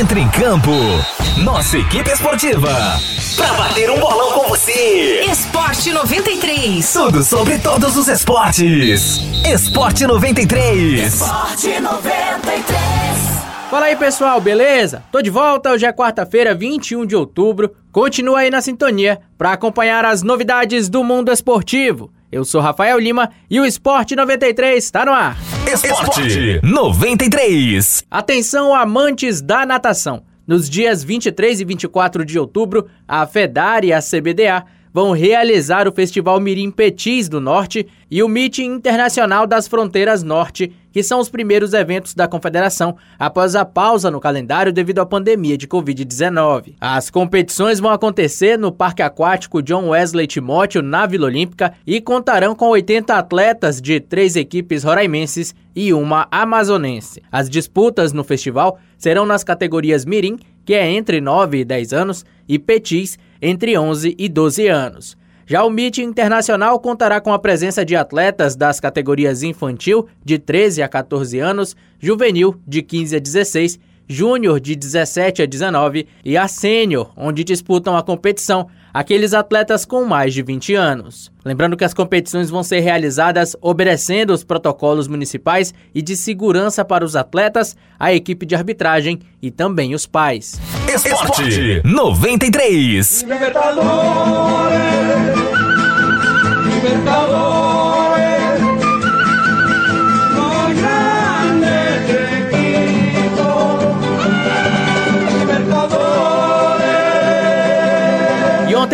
Entre em campo. Nossa equipe esportiva. Pra bater um bolão com você. Esporte 93. Tudo sobre todos os esportes. Esporte 93. Esporte 93. Fala aí pessoal, beleza? Tô de volta, hoje é quarta-feira, 21 de outubro. Continua aí na sintonia para acompanhar as novidades do mundo esportivo. Eu sou Rafael Lima e o Esporte 93 está no ar. Esporte 93. Atenção, amantes da natação. Nos dias 23 e 24 de outubro, a FEDAR e a CBDA vão realizar o Festival Mirim Petis do Norte e o Meeting Internacional das Fronteiras Norte, que são os primeiros eventos da Confederação após a pausa no calendário devido à pandemia de Covid-19. As competições vão acontecer no Parque Aquático John Wesley Timóteo, na Vila Olímpica, e contarão com 80 atletas de três equipes roraimenses e uma amazonense. As disputas no festival serão nas categorias Mirim, que é entre 9 e 10 anos, e Petis, entre 11 e 12 anos. Já o MIT Internacional contará com a presença de atletas das categorias infantil, de 13 a 14 anos, juvenil, de 15 a 16, júnior, de 17 a 19 e a sênior, onde disputam a competição aqueles atletas com mais de 20 anos. Lembrando que as competições vão ser realizadas obedecendo os protocolos municipais e de segurança para os atletas, a equipe de arbitragem e também os pais. Esporte 93. Libertadores, Libertadores,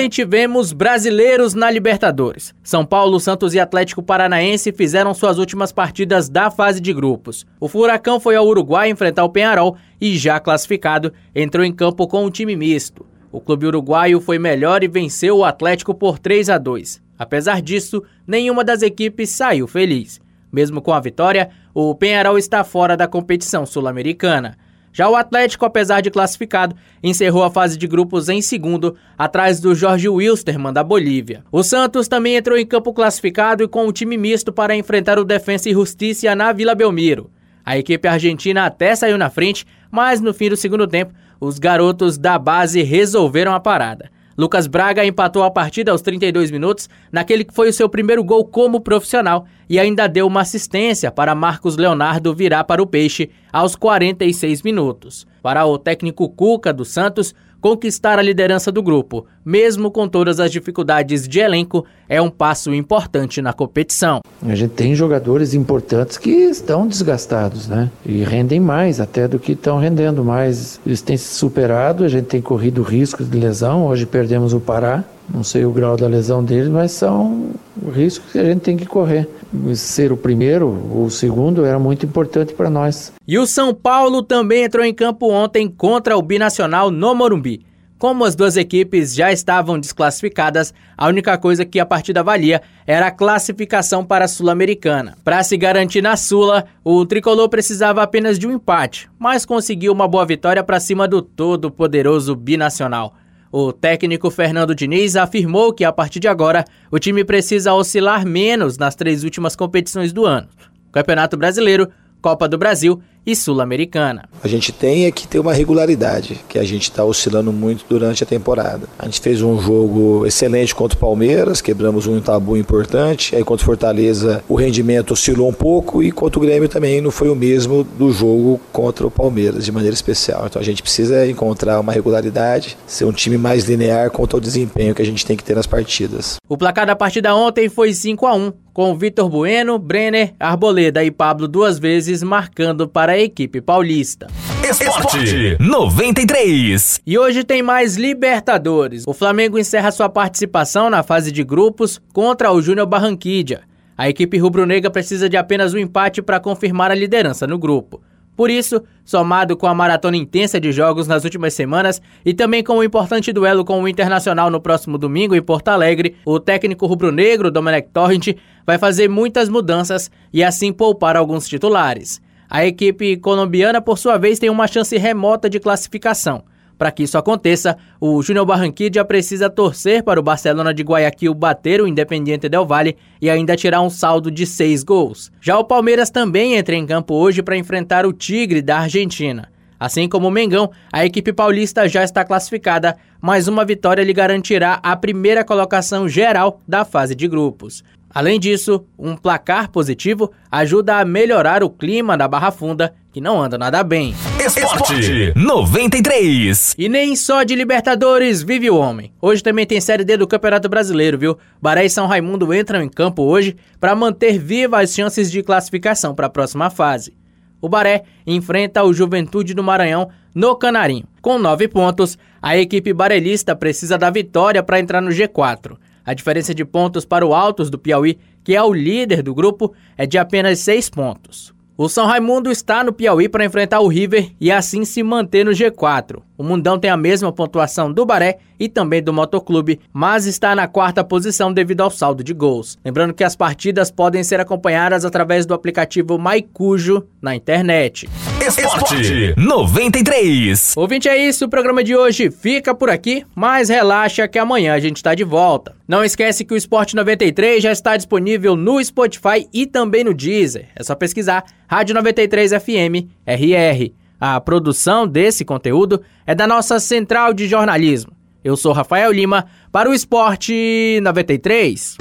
ontem tivemos brasileiros na Libertadores. São Paulo, Santos e Atlético Paranaense fizeram suas últimas partidas da fase de grupos. O Furacão foi ao Uruguai enfrentar o Penharol e, já classificado, entrou em campo com um time misto. O clube uruguaio foi melhor e venceu o Atlético por 3 a 2. Apesar disso, nenhuma das equipes saiu feliz. Mesmo com a vitória, o Penharol está fora da competição sul-americana. Já o Atlético, apesar de classificado, encerrou a fase de grupos em segundo, atrás do Jorge Wilstermann da Bolívia. O Santos também entrou em campo classificado e com um time misto para enfrentar o Defensa e Justiça na Vila Belmiro. A equipe argentina até saiu na frente, mas no fim do segundo tempo, os garotos da base resolveram a parada. Lucas Braga empatou a partida aos 32 minutos, naquele que foi o seu primeiro gol como profissional, e ainda deu uma assistência para Marcos Leonardo virar para o Peixe aos 46 minutos. Para o técnico Cuca do Santos, conquistar a liderança do grupo, mesmo com todas as dificuldades de elenco, é um passo importante na competição. A gente tem jogadores importantes que estão desgastados, né? E rendem mais até do que estão rendendo mais. Eles têm se superado, a gente tem corrido riscos de lesão. Hoje perdemos o Pará, não sei o grau da lesão deles, mas são riscos que a gente tem que correr. Ser o primeiro ou o segundo era muito importante para nós. E o São Paulo também entrou em campo ontem contra o Binacional no Morumbi. Como as duas equipes já estavam desclassificadas, a única coisa que a partida valia era a classificação para a Sul-Americana. Para se garantir na Sula, o tricolor precisava apenas de um empate, mas conseguiu uma boa vitória para cima do todo-poderoso binacional. O técnico Fernando Diniz afirmou que a partir de agora o time precisa oscilar menos nas três últimas competições do ano: Campeonato Brasileiro, Copa do Brasil e Sul-Americana. A gente tem é que ter uma regularidade, que a gente está oscilando muito durante a temporada. A gente fez um jogo excelente contra o Palmeiras, quebramos um tabu importante. Aí contra o Fortaleza o rendimento oscilou um pouco e contra o Grêmio também não foi o mesmo do jogo contra o Palmeiras, de maneira especial. Então a gente precisa encontrar uma regularidade, ser um time mais linear quanto ao desempenho que a gente tem que ter nas partidas. O placar da partida ontem foi 5 a 1 com Vitor Bueno, Brenner, Arboleda e Pablo duas vezes marcando para a equipe paulista. Esporte 93. E hoje tem mais Libertadores. O Flamengo encerra sua participação na fase de grupos contra o Júnior Barranquilla. A equipe rubro-negra precisa de apenas um empate para confirmar a liderança no grupo. Por isso, somado com a maratona intensa de jogos nas últimas semanas e também com o importante duelo com o Internacional no próximo domingo em Porto Alegre, o técnico rubro-negro Domenech Torrent vai fazer muitas mudanças e assim poupar alguns titulares. A equipe colombiana, por sua vez, tem uma chance remota de classificação. Para que isso aconteça, o Júnior Barranquilla precisa torcer para o Barcelona de Guayaquil bater o Independiente Del Valle e ainda tirar um saldo de seis gols. Já o Palmeiras também entra em campo hoje para enfrentar o Tigre da Argentina. Assim como o Mengão, a equipe paulista já está classificada, mas uma vitória lhe garantirá a primeira colocação geral da fase de grupos. Além disso, um placar positivo ajuda a melhorar o clima da Barra Funda, que não anda nada bem. Esporte 93. E nem só de Libertadores vive o homem. Hoje também tem Série D do Campeonato Brasileiro, viu? Baré e São Raimundo entram em campo hoje para manter vivas as chances de classificação para a próxima fase. O Baré enfrenta o Juventude do Maranhão no Canarinho. Com nove pontos, a equipe barelista precisa da vitória para entrar no G4. A diferença de pontos para o Altos do Piauí, que é o líder do grupo, é de apenas seis pontos. O São Raimundo está no Piauí para enfrentar o River e assim se manter no G4. O Mundão tem a mesma pontuação do Baré e também do Motoclube, mas está na quarta posição devido ao saldo de gols. Lembrando que as partidas podem ser acompanhadas através do aplicativo Maicujo na internet. Esporte 93. Ouvinte, é isso. O programa de hoje fica por aqui, mas relaxa que amanhã a gente está de volta. Não esquece que o Esporte 93 já está disponível no Spotify e também no Deezer. É só pesquisar Rádio 93 FM RR. A produção desse conteúdo é da nossa central de jornalismo. Eu sou Rafael Lima para o Esporte 93.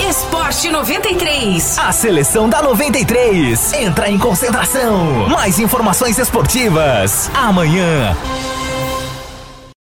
Esporte 93. A seleção da 93 entra em concentração. Mais informações esportivas amanhã.